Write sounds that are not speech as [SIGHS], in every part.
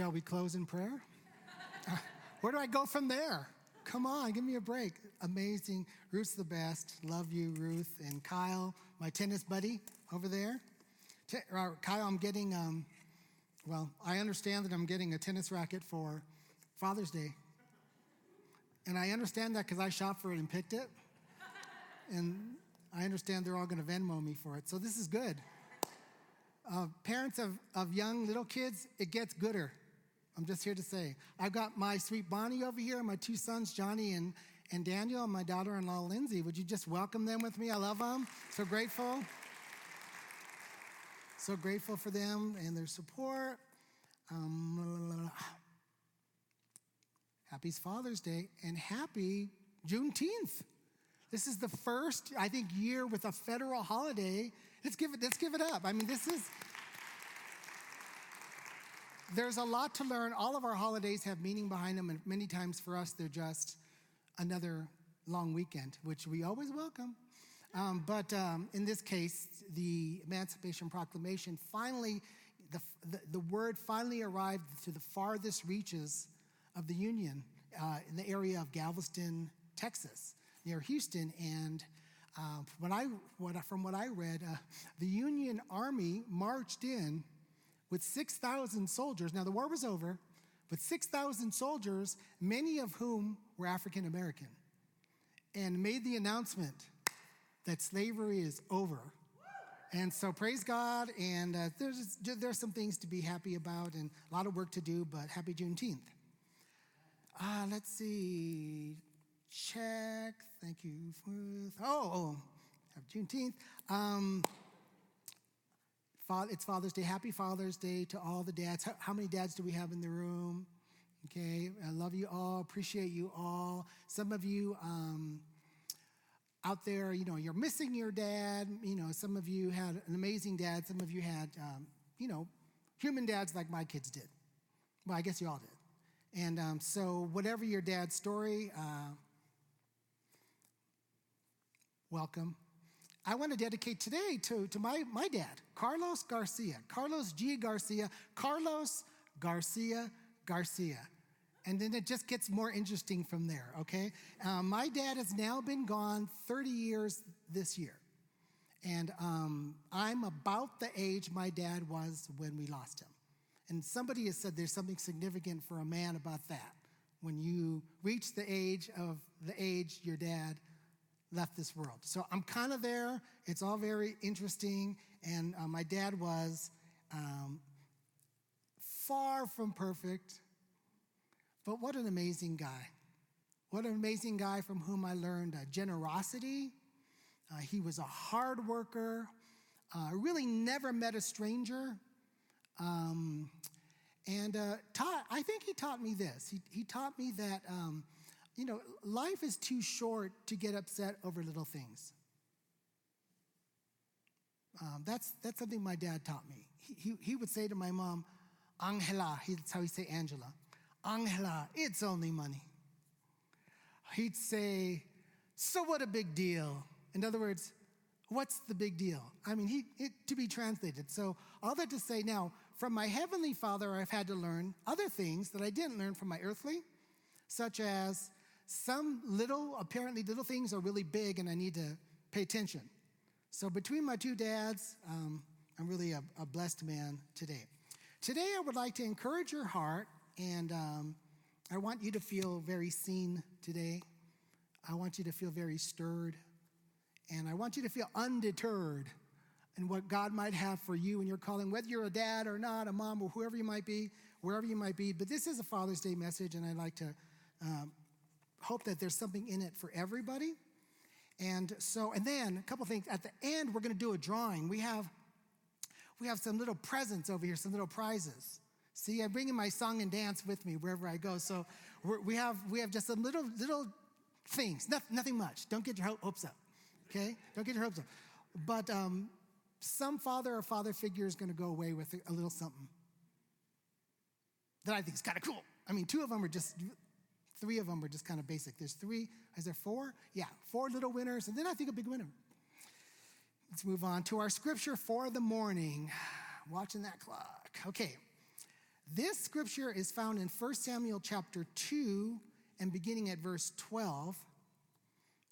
Shall we close in prayer? Uh, where do I go from there? Come on, give me a break. Amazing. Ruth's the best. Love you, Ruth. And Kyle, my tennis buddy over there. T- uh, Kyle, I'm getting, um, well, I understand that I'm getting a tennis racket for Father's Day. And I understand that because I shopped for it and picked it. And I understand they're all going to Venmo me for it. So this is good. Uh, parents of, of young little kids, it gets gooder. I'm just here to say. I've got my sweet Bonnie over here, my two sons, Johnny and, and Daniel, and my daughter in law, Lindsay. Would you just welcome them with me? I love them. So grateful. So grateful for them and their support. Um, happy Father's Day and happy Juneteenth. This is the first, I think, year with a federal holiday. Let's give it, let's give it up. I mean, this is there's a lot to learn. All of our holidays have meaning behind them, and many times for us, they're just another long weekend, which we always welcome. Um, but um, in this case, the Emancipation Proclamation finally, the, the, the, word finally arrived to the farthest reaches of the Union uh, in the area of Galveston, Texas near Houston. And uh, when I, what, from what I read, uh, the Union Army marched in with 6,000 soldiers. Now, the war was over, with 6,000 soldiers, many of whom were African American, and made the announcement that slavery is over. And so, praise God, and uh, there's, there's some things to be happy about and a lot of work to do, but happy Juneteenth. Uh, let's see check. Thank you. For, Oh, oh, have Juneteenth. Um, it's Father's Day. Happy Father's Day to all the dads. How many dads do we have in the room? Okay, I love you all. Appreciate you all. Some of you um, out there, you know, you're missing your dad. You know, some of you had an amazing dad. Some of you had, um, you know, human dads like my kids did. Well, I guess you all did. And um, so, whatever your dad's story, uh, welcome. I want to dedicate today to, to my, my dad, Carlos Garcia, Carlos G. Garcia, Carlos Garcia Garcia. And then it just gets more interesting from there, okay? Um, my dad has now been gone 30 years this year. And um, I'm about the age my dad was when we lost him. And somebody has said there's something significant for a man about that. When you reach the age of the age your dad left this world. So I'm kind of there. It's all very interesting. And uh, my dad was um, far from perfect, but what an amazing guy. What an amazing guy from whom I learned uh, generosity. Uh, he was a hard worker, uh, really never met a stranger. Um, and uh, taught, I think he taught me this. He, he taught me that um, you know, life is too short to get upset over little things. Um, that's, that's something my dad taught me. He, he, he would say to my mom, Angela, that's how he say Angela, Angela, it's only money. He'd say, so what a big deal? In other words, what's the big deal? I mean, he, it, to be translated. So all that to say now, from my heavenly father, I've had to learn other things that I didn't learn from my earthly, such as some little, apparently little things are really big and I need to pay attention. So between my two dads, um, I'm really a, a, blessed man today. Today, I would like to encourage your heart, and um, I want you to feel very seen today. I want you to feel very stirred, and I want you to feel undeterred in what God might have for you and your calling, whether you're a dad or not, a mom or whoever you might be, wherever you might be. But this is a Father's Day message, and I'd like to um, hope that there's something in it for everybody. And so, and then a couple things. At the end, we're going to do a drawing. We have, we have some little presents over here, some little prizes. See, I'm bringing my song and dance with me wherever I go. So we have we have just some little little things, nothing, nothing much. Don't get your hopes up, okay? Don't get your hopes up. But um, some father or father figure is going to go away with a little something that I think is kind of cool. I mean, two of them are just Three of them are just kind of basic. There's three, is there four? Yeah, four little winners, and then I think a big winner. Let's move on to our scripture for the morning. [SIGHS] Watching that clock. Okay. This scripture is found in 1 Samuel chapter 2 and beginning at verse 12.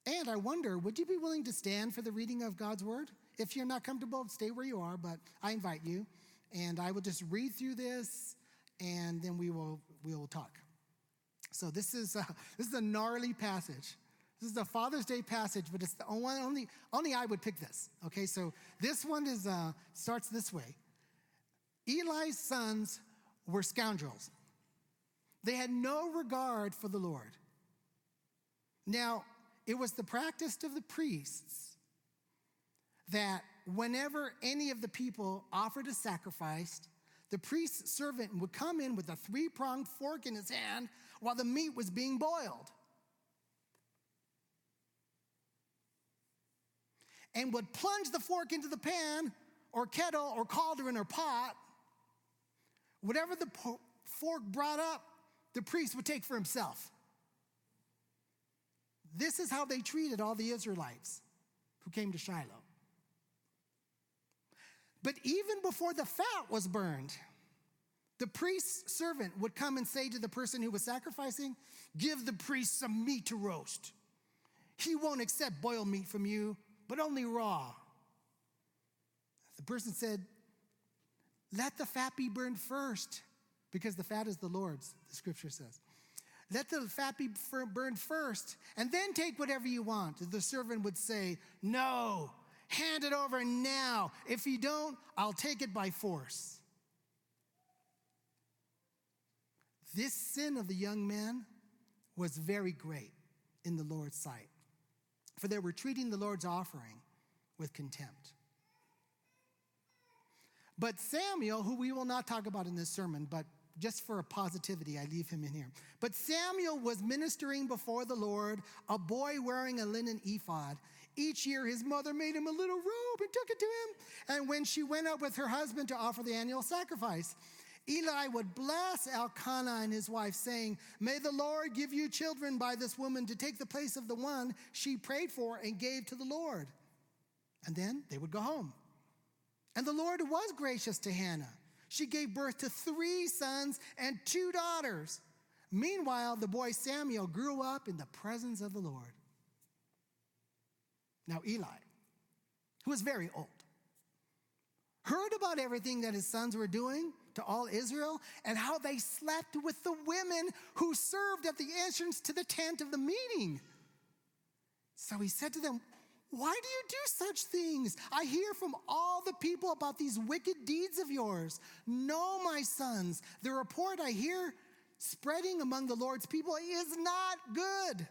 And I wonder, would you be willing to stand for the reading of God's word? If you're not comfortable, stay where you are, but I invite you. And I will just read through this and then we will, we will talk. So this is a, [LAUGHS] this is a gnarly passage. This is a Father's Day passage, but it's the only, only, only I would pick this. Okay, so this one is uh, starts this way. Eli's sons were scoundrels. They had no regard for the Lord. Now, it was the practice of the priests that whenever any of the people offered a sacrifice, the priest's servant would come in with a three pronged fork in his hand while the meat was being boiled. And would plunge the fork into the pan or kettle or cauldron or pot. Whatever the fork brought up, the priest would take for himself. This is how they treated all the Israelites who came to Shiloh. But even before the fat was burned, the priest's servant would come and say to the person who was sacrificing, Give the priest some meat to roast. He won't accept boiled meat from you, but only raw. The person said, Let the fat be burned first, because the fat is the Lord's, the scripture says. Let the fat be burned first, and then take whatever you want. The servant would say, No, hand it over now. If you don't, I'll take it by force. This sin of the young man was very great in the Lord's sight, for they were treating the Lord's offering with contempt. But Samuel, who we will not talk about in this sermon, but just for a positivity, I leave him in here. But Samuel was ministering before the Lord, a boy wearing a linen ephod. Each year, his mother made him a little robe and took it to him. And when she went up with her husband to offer the annual sacrifice, Eli would bless Elkanah and his wife, saying, May the Lord give you children by this woman to take the place of the one she prayed for and gave to the Lord. And then they would go home. And the Lord was gracious to Hannah. She gave birth to three sons and two daughters. Meanwhile, the boy Samuel grew up in the presence of the Lord. Now, Eli, who was very old, heard about everything that his sons were doing to all Israel and how they slept with the women who served at the entrance to the tent of the meeting. So he said to them, Why do you do such things? I hear from all the people about these wicked deeds of yours. No, my sons, the report I hear spreading among the Lord's people is not good.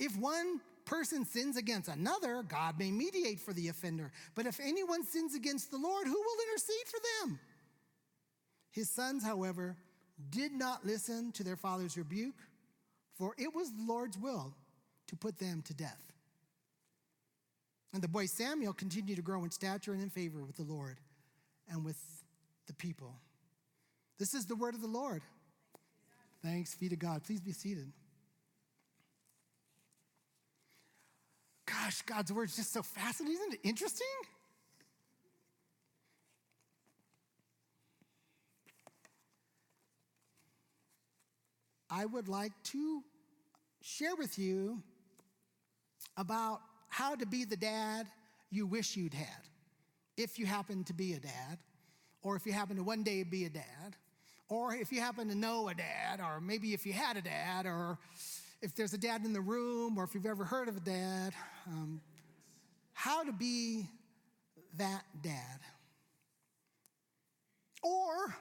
If one person sins against another, God may mediate for the offender. But if anyone sins against the Lord, who will intercede for them? His sons, however, did not listen to their father's rebuke, for it was the Lord's will to put them to death. And the boy Samuel continued to grow in stature and in favor with the Lord and with the people. This is the word of the Lord. Thanks be to God. Please be seated. Gosh, God's word is just so fascinating. Isn't it interesting? I would like to share with you about how to be the dad you wish you'd had, if you happen to be a dad, or if you happen to one day be a dad, or if you happen to know a dad, or maybe if you had a dad, or if there's a dad in the room, or if you've ever heard of a dad, um, how to be that dad. Or,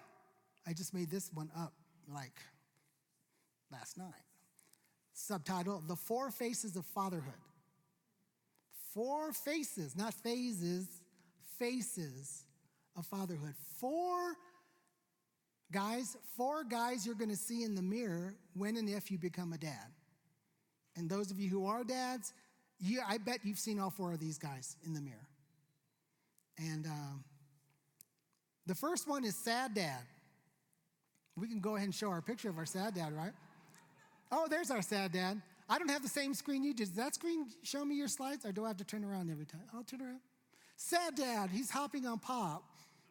I just made this one up like last night. Subtitle The Four Faces of Fatherhood. Four faces, not phases, faces of fatherhood. Four guys, four guys you're going to see in the mirror when and if you become a dad. And those of you who are dads, you, I bet you've seen all four of these guys in the mirror. And um, the first one is sad dad. We can go ahead and show our picture of our sad dad, right? Oh, there's our sad dad. I don't have the same screen you do. Does that screen show me your slides, or do I have to turn around every time? I'll turn around. Sad dad, he's hopping on pop.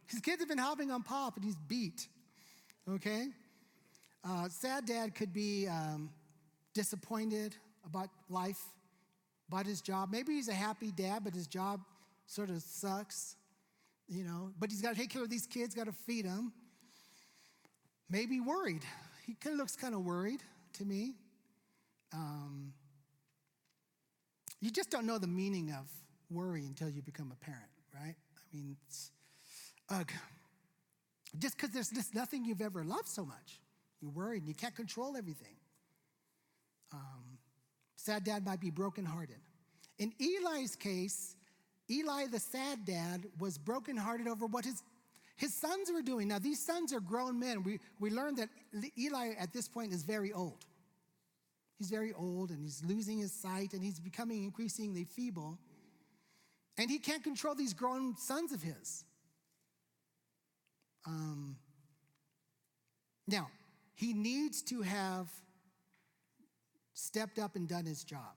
His kids have been hopping on pop, and he's beat. okay? Uh, sad dad could be um, disappointed about life, about his job. Maybe he's a happy dad, but his job sort of sucks, you know. But he's got to take care of these kids, got to feed them. Maybe worried. He kind of looks kind of worried to me. Um, you just don't know the meaning of worry until you become a parent, right? I mean, ugh. Just because there's just nothing you've ever loved so much. You're worried and you can't control everything. Um, sad dad might be brokenhearted. In Eli's case, Eli, the sad dad, was brokenhearted over what his, his sons were doing. Now, these sons are grown men. We, we learned that Eli at this point is very old. He's very old and he's losing his sight and he's becoming increasingly feeble. And he can't control these grown sons of his. Um, now, he needs to have stepped up and done his job.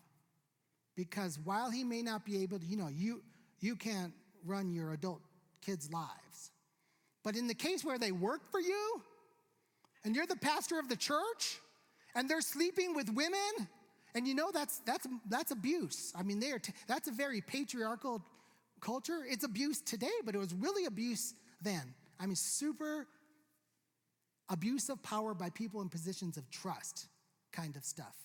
Because while he may not be able to, you know, you, you can't run your adult kids' lives. But in the case where they work for you, and you're the pastor of the church, and they're sleeping with women, and you know that's, that's, that's abuse. I mean, they are t- that's a very patriarchal culture. It's abuse today, but it was really abuse then. I mean, super abuse of power by people in positions of trust kind of stuff.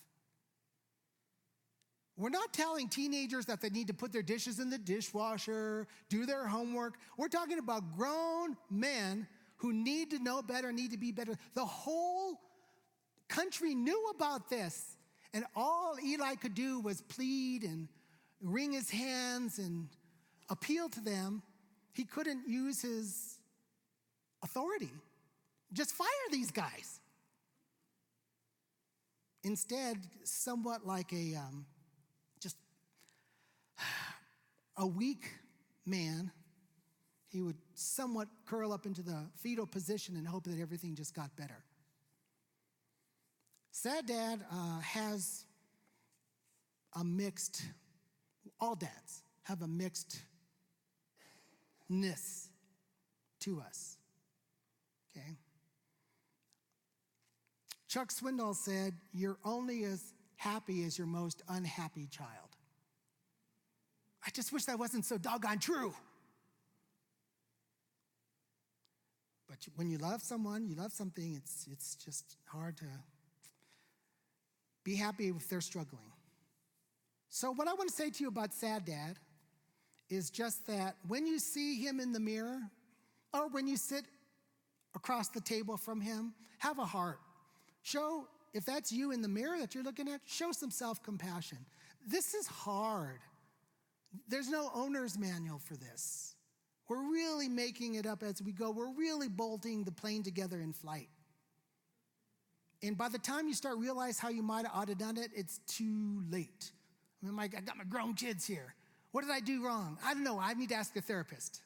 We're not telling teenagers that they need to put their dishes in the dishwasher, do their homework. We're talking about grown men who need to know better, need to be better. The whole country knew about this. And all Eli could do was plead and wring his hands and appeal to them. He couldn't use his authority. Just fire these guys. Instead, somewhat like a um, just a weak man, he would somewhat curl up into the fetal position and hope that everything just got better. Sad dad uh, has a mixed, all dads have a mixedness to us. Okay? Chuck Swindoll said, You're only as happy as your most unhappy child. I just wish that wasn't so doggone true. But when you love someone, you love something, it's, it's just hard to be happy if they're struggling. So, what I want to say to you about Sad Dad is just that when you see him in the mirror, or when you sit across the table from him, have a heart. Show, if that's you in the mirror that you're looking at, show some self compassion. This is hard. There's no owner's manual for this. We're really making it up as we go. We're really bolting the plane together in flight. And by the time you start realize how you might have ought to done it, it's too late. I mean, I got my grown kids here. What did I do wrong? I don't know. I need to ask a therapist.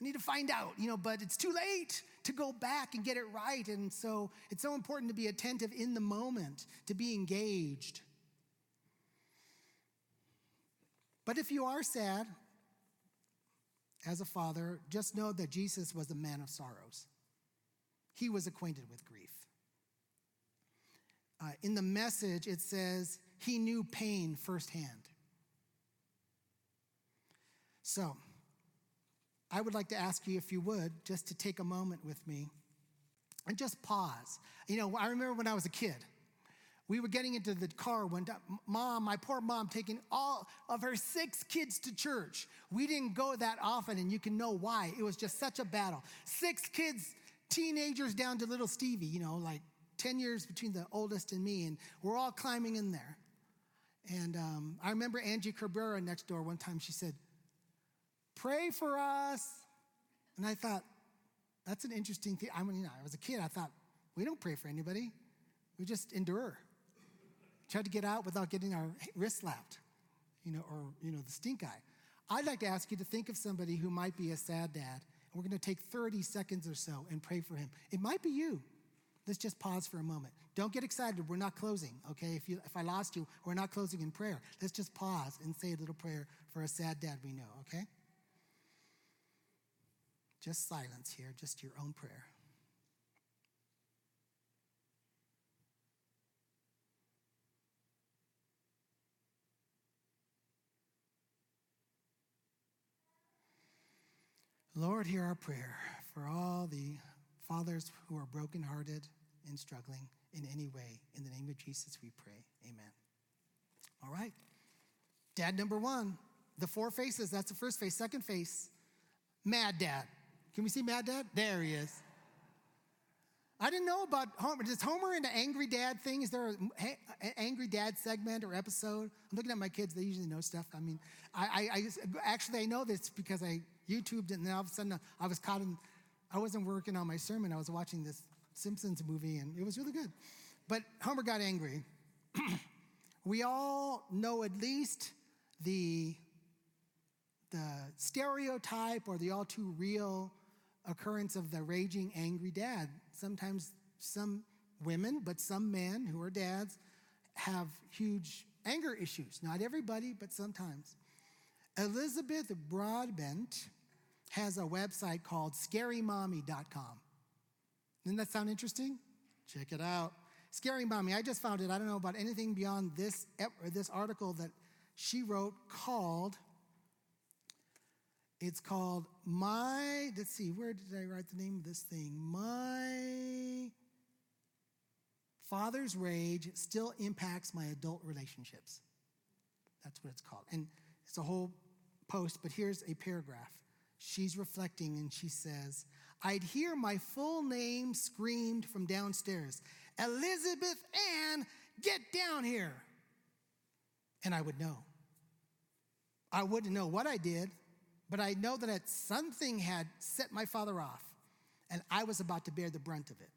I need to find out, you know, but it's too late to go back and get it right. And so it's so important to be attentive in the moment, to be engaged. But if you are sad as a father, just know that Jesus was a man of sorrows. He was acquainted with grief. Uh, in the message, it says he knew pain firsthand. So, I would like to ask you, if you would, just to take a moment with me and just pause. You know, I remember when I was a kid, we were getting into the car time. Mom, my poor mom, taking all of her six kids to church. We didn't go that often, and you can know why. It was just such a battle. Six kids, teenagers down to little Stevie, you know, like 10 years between the oldest and me, and we're all climbing in there. And um, I remember Angie Cabrera next door one time, she said, Pray for us. And I thought, that's an interesting thing. I mean, you know, I was a kid. I thought, we don't pray for anybody. We just endure. Try to get out without getting our wrist slapped, you know, or, you know, the stink eye. I'd like to ask you to think of somebody who might be a sad dad. And we're going to take 30 seconds or so and pray for him. It might be you. Let's just pause for a moment. Don't get excited. We're not closing, okay? If, you, if I lost you, we're not closing in prayer. Let's just pause and say a little prayer for a sad dad we know, okay? Just silence here, just your own prayer. Lord, hear our prayer for all the fathers who are brokenhearted and struggling in any way. In the name of Jesus, we pray. Amen. All right. Dad number one, the four faces. That's the first face. Second face, mad dad. Can we see mad dad? There he is. I didn't know about Homer. Is Homer into angry dad thing? Is there an angry dad segment or episode? I'm looking at my kids. They usually know stuff. I mean, I, I, I actually I know this because I YouTubed it, and then all of a sudden I was caught in. I wasn't working on my sermon. I was watching this Simpsons movie, and it was really good. But Homer got angry. [CLEARS THROAT] we all know at least the the stereotype or the all too real occurrence of the raging angry dad. Sometimes some women, but some men who are dads have huge anger issues. Not everybody, but sometimes. Elizabeth Broadbent has a website called scarymommy.com. Doesn't that sound interesting? Check it out. Scary Mommy, I just found it. I don't know about anything beyond this, this article that she wrote called it's called My, let's see, where did I write the name of this thing? My Father's Rage Still Impacts My Adult Relationships. That's what it's called. And it's a whole post, but here's a paragraph. She's reflecting and she says, I'd hear my full name screamed from downstairs Elizabeth Ann, get down here. And I would know. I wouldn't know what I did, but I know that something had set my father off, and I was about to bear the brunt of it.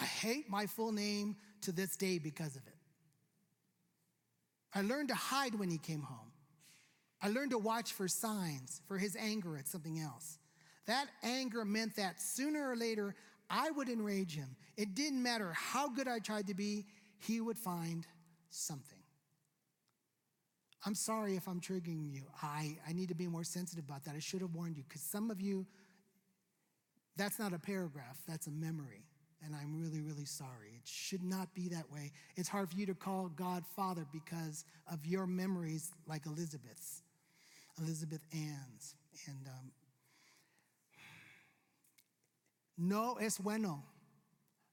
I hate my full name to this day because of it. I learned to hide when he came home. I learned to watch for signs, for his anger at something else. That anger meant that sooner or later I would enrage him. It didn't matter how good I tried to be, he would find something. I'm sorry if I'm triggering you. I, I need to be more sensitive about that. I should have warned you because some of you, that's not a paragraph, that's a memory. And I'm really, really sorry. It should not be that way. It's hard for you to call God Father because of your memories like Elizabeth's, Elizabeth Ann's. And um, no es bueno.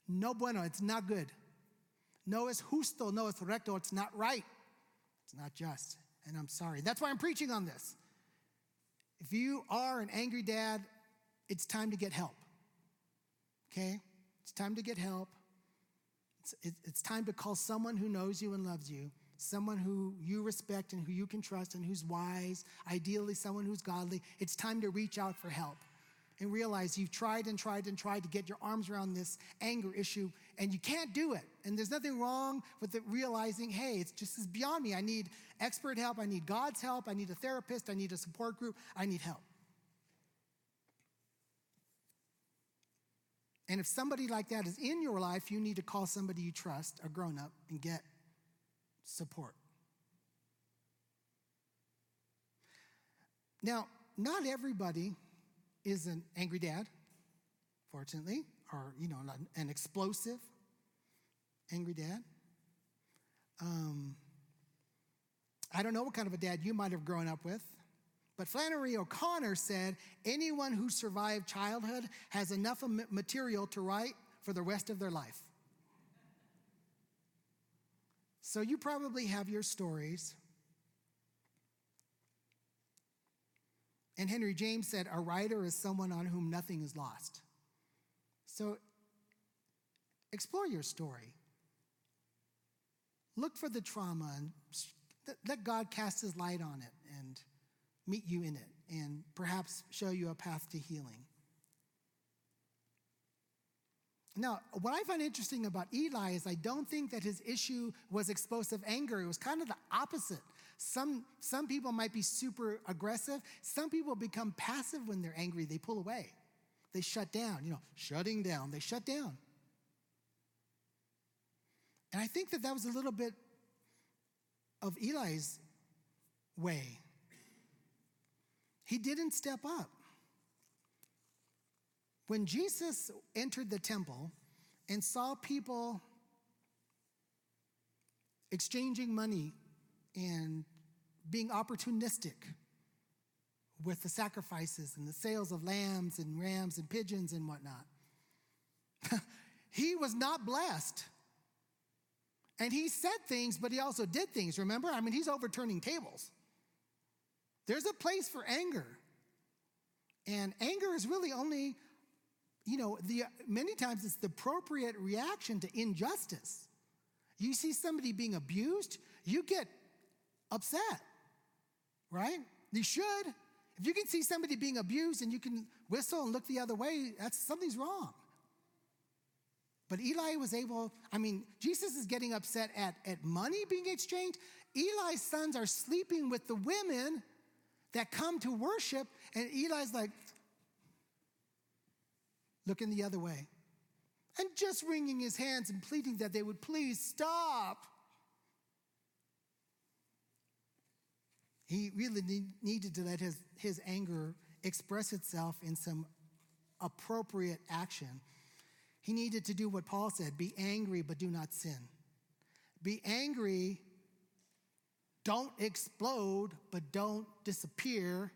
No bueno, it's not good. No es justo, no es recto, it's not right. It's not just. And I'm sorry. That's why I'm preaching on this. If you are an angry dad, it's time to get help. Okay? It's time to get help. It's, it's time to call someone who knows you and loves you, someone who you respect and who you can trust and who's wise, ideally, someone who's godly. It's time to reach out for help and realize you've tried and tried and tried to get your arms around this anger issue and you can't do it. And there's nothing wrong with it realizing, hey, it's just it's beyond me. I need expert help. I need God's help. I need a therapist. I need a support group. I need help. And if somebody like that is in your life, you need to call somebody you trust, a grown up, and get support. Now, not everybody is an angry dad, fortunately, or, you know, an explosive angry dad. Um, I don't know what kind of a dad you might have grown up with, but Flannery O'Connor said anyone who survived childhood has enough material to write for the rest of their life. So you probably have your stories And Henry James said, A writer is someone on whom nothing is lost. So explore your story. Look for the trauma and let God cast his light on it and meet you in it and perhaps show you a path to healing. Now, what I find interesting about Eli is I don't think that his issue was explosive anger. It was kind of the opposite. Some, some people might be super aggressive. Some people become passive when they're angry. They pull away. They shut down, you know, shutting down. They shut down. And I think that that was a little bit of Eli's way. He didn't step up. When Jesus entered the temple and saw people exchanging money and being opportunistic with the sacrifices and the sales of lambs and rams and pigeons and whatnot. [LAUGHS] he was not blessed. And he said things, but he also did things. Remember? I mean, he's overturning tables. There's a place for anger. And anger is really only, you know, the, many times it's the appropriate reaction to injustice. You see somebody being abused, you get upset, right? You should. If you can see somebody being abused and you can whistle and look the other way, that's something's wrong. But Eli was able, I mean, Jesus is getting upset at, at money being exchanged. Eli's sons are sleeping with the women that come to worship, and Eli's like, looking the other way. And just wringing his hands and pleading that they would please stop. He really need, needed to let his, his anger express itself in some appropriate action. He needed to do what Paul said be angry, but do not sin. Be angry, don't explode, but don't disappear.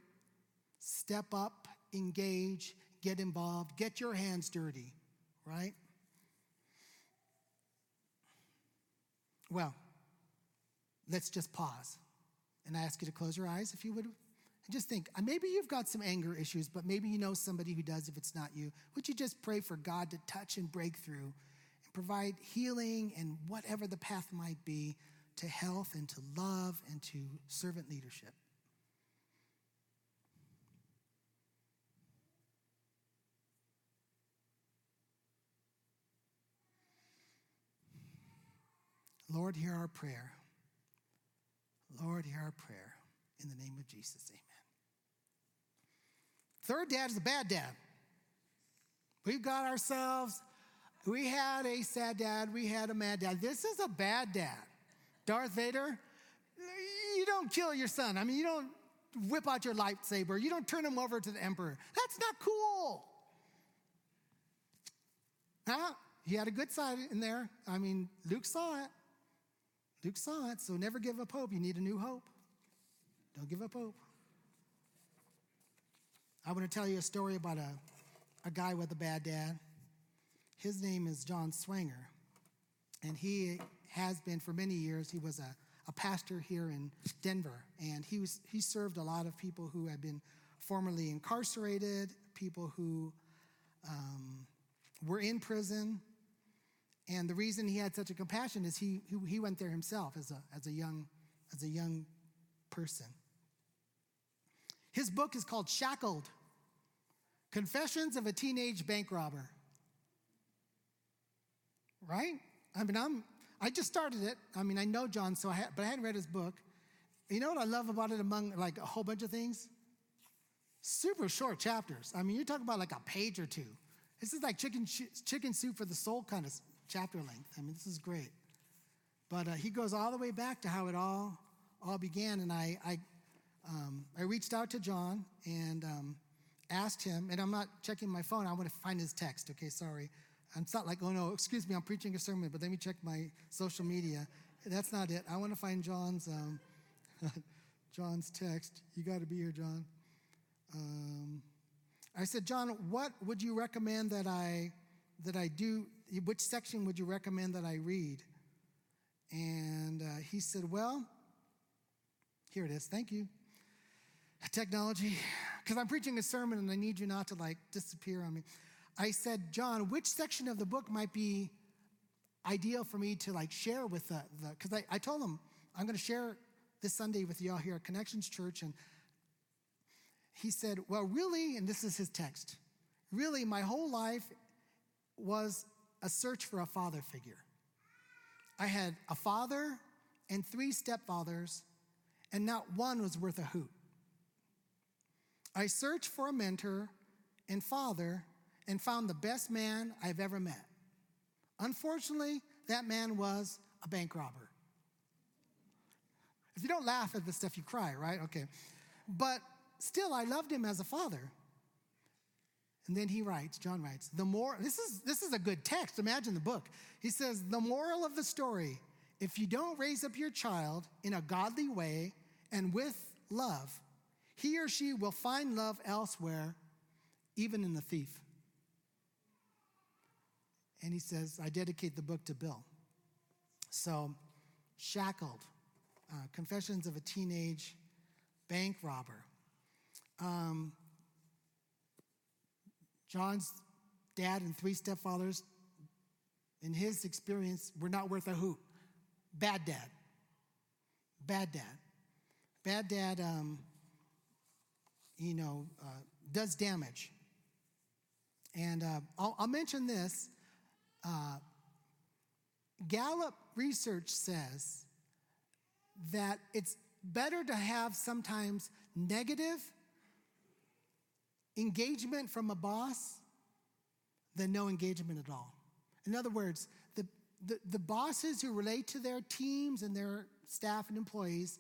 Step up, engage, get involved, get your hands dirty, right? Well, let's just pause and I ask you to close your eyes if you would and just think, uh, maybe you've got some anger issues, but maybe you know somebody who does if it's not you. Would you just pray for God to touch and break through and provide healing and whatever the path might be to health and to love and to servant leadership? Lord, hear our prayer. Lord, hear our prayer. In the name of Jesus, amen. Third dad is a bad dad. We've got ourselves, we had a sad dad, we had a mad dad. This is a bad dad. Darth Vader, you don't kill your son. I mean, you don't whip out your lightsaber, you don't turn him over to the emperor. That's not cool. Huh? He had a good side in there. I mean, Luke saw it. Luke saw it, so never give up hope. You need a new hope. Don't give up hope. I want to tell you a story about a, a guy with a bad dad. His name is John Swanger, and he has been for many years. He was a, a pastor here in Denver, and he, was, he served a lot of people who had been formerly incarcerated, people who um, were in prison, and the reason he had such a compassion is he, he went there himself as a, as a, young, as a young person. His book is called Shackled Confessions of a Teenage Bank Robber. Right? I mean, I'm, I just started it. I mean, I know John, so I had, but I hadn't read his book. You know what I love about it among like a whole bunch of things? Super short chapters. I mean, you're talking about like a page or two. This is like chicken, chicken soup for the soul kind of chapter length. I mean, this is great. But uh, he goes all the way back to how it all all began, and I I, um, I reached out to John and um, asked him, and I'm not checking my phone. I want to find his text. Okay, sorry. It's not like, oh no, excuse me, I'm preaching a sermon, but let me check my social media. That's not it. I want to find John's um, [LAUGHS] John's text. You got to be here, John. Um, I said, John, what would you recommend that I that I do which section would you recommend that I read? And uh, he said, Well, here it is. Thank you. Technology, because I'm preaching a sermon and I need you not to like disappear on me. I said, John, which section of the book might be ideal for me to like share with the, because I, I told him I'm going to share this Sunday with y'all here at Connections Church. And he said, Well, really, and this is his text, really, my whole life was a search for a father figure. I had a father and three stepfathers, and not one was worth a hoot. I searched for a mentor and father and found the best man I've ever met. Unfortunately, that man was a bank robber. If you don't laugh at this stuff, you cry, right? Okay. But still, I loved him as a father. And then he writes, John writes, the more, this is, this is a good text. Imagine the book. He says, the moral of the story if you don't raise up your child in a godly way and with love, he or she will find love elsewhere, even in the thief. And he says, I dedicate the book to Bill. So, shackled, uh, confessions of a teenage bank robber. Um, John's dad and three stepfathers, in his experience, were not worth a hoot. Bad dad. Bad dad. Bad dad, um, you know, uh, does damage. And uh, I'll, I'll, mention this. Uh, Gallup research says that it's better to have sometimes negative engagement from a boss than no engagement at all. In other words, the, the, the, bosses who relate to their teams and their staff and employees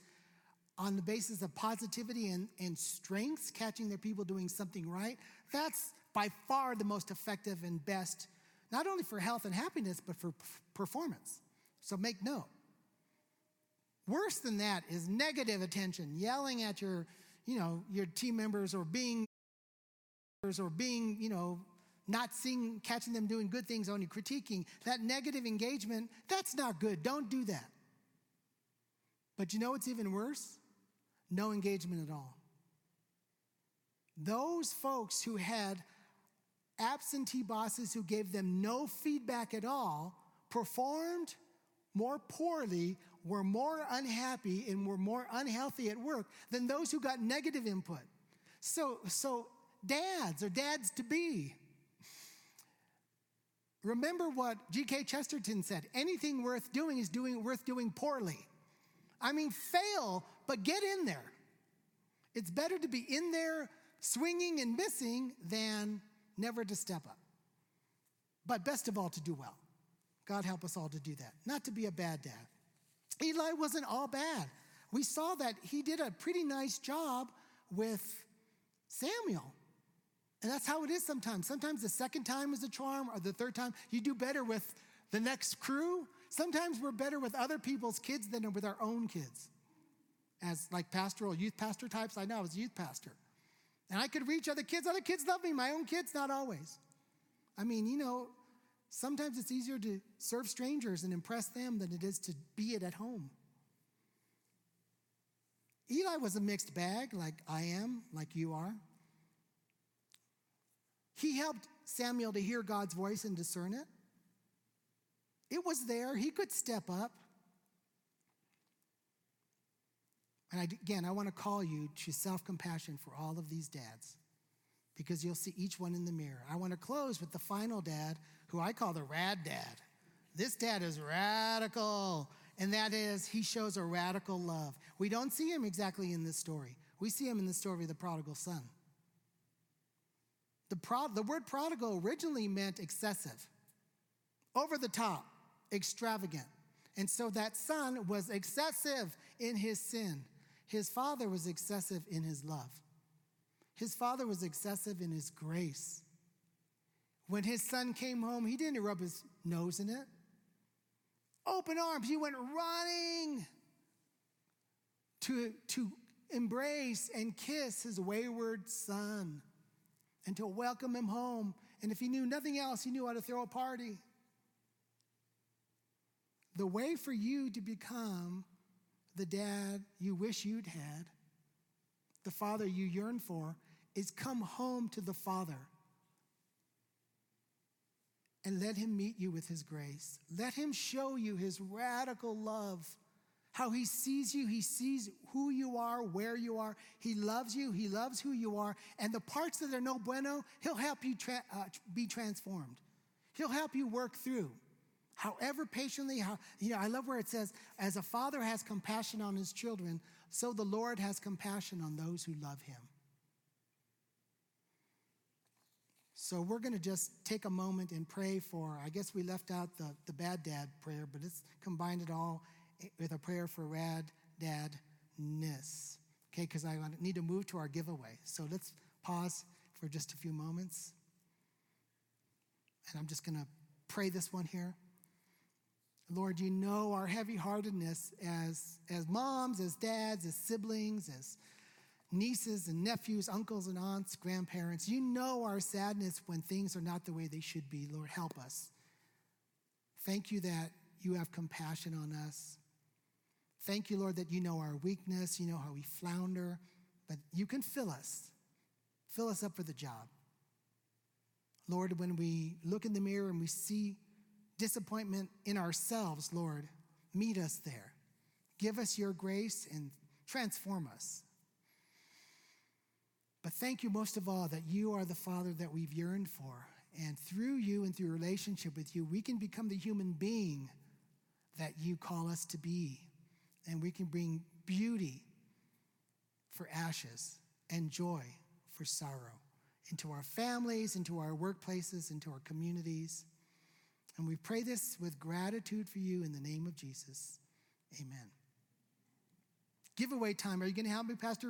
on the basis of positivity and, and strengths, catching their people doing something right, that's by far the most effective and best, not only for health and happiness, but for performance. So make note. Worse than that is negative attention, yelling at your, you know, your team members or being or being, you know, not seeing, catching them doing good things, only critiquing. That negative engagement, that's not good. Don't do that. But you know what's even worse? No engagement at all. Those folks who had absentee bosses who gave them no feedback at all performed more poorly were more unhappy and were more unhealthy at work than those who got negative input. So, so dads or dads to be, remember what G.K. Chesterton said anything worth doing is doing worth doing poorly. I mean, fail, but get in there. It's better to be in there swinging and missing than never to step up. But best of all, to do well. God help us all to do that, not to be a bad dad. Eli wasn't all bad. We saw that he did a pretty nice job with Samuel. And that's how it is sometimes. Sometimes the second time is a charm, or the third time, you do better with the next crew. Sometimes we're better with other people's kids than with our own kids. As like pastoral youth pastor types, I know I was a youth pastor. And I could reach other kids. Other kids love me, my own kids, not always. I mean, you know, Sometimes it's easier to serve strangers and impress them than it is to be it at home. Eli was a mixed bag, like I am, like you are. He helped Samuel to hear God's voice and discern it. It was there, he could step up. And I, again, I want to call you to self compassion for all of these dads because you'll see each one in the mirror. I want to close with the final dad who I call the rad dad. This dad is radical, and that is he shows a radical love. We don't see him exactly in this story. We see him in the story of the prodigal son. The, the word prodigal originally meant excessive, over the top, extravagant. And so that son was excessive in his sin. His father was excessive in his love. His father was excessive in his grace. When his son came home, he didn't rub his nose in it. Open arms, he went running to, to embrace and kiss his wayward son and to welcome him home. And if he knew nothing else, he knew how to throw a party. The way for you to become the dad you wish you'd had, the father you yearn for, is come home to the father and let him meet you with his grace. Let him show you his radical love. How he sees you, he sees who you are, where you are. He loves you, he loves who you are. And the parts that are no bueno, he'll help you tra- uh, be transformed. He'll help you work through. However patiently, how, you know, I love where it says, as a father has compassion on his children, so the Lord has compassion on those who love him. So we're going to just take a moment and pray for, I guess we left out the, the bad dad prayer, but it's combined it all with a prayer for rad dadness. Okay, because I need to move to our giveaway. So let's pause for just a few moments. And I'm just going to pray this one here. Lord, you know our heavy heartedness as, as moms, as dads, as siblings, as nieces and nephews, uncles and aunts, grandparents. You know our sadness when things are not the way they should be. Lord, help us. Thank you that you have compassion on us. Thank you, Lord, that you know our weakness, you know how we flounder, but you can fill us. Fill us up for the job. Lord, when we look in the mirror and we see disappointment in ourselves, Lord, meet us there. Give us your grace and transform us. But thank you most of all that you are the Father that we've yearned for. And through you and through relationship with you, we can become the human being that you call us to be. And we can bring beauty for ashes and joy for sorrow into our families, into our workplaces, into our communities. And we pray this with gratitude for you in the name of Jesus. Amen. Giveaway time. Are you going to help me, Pastor?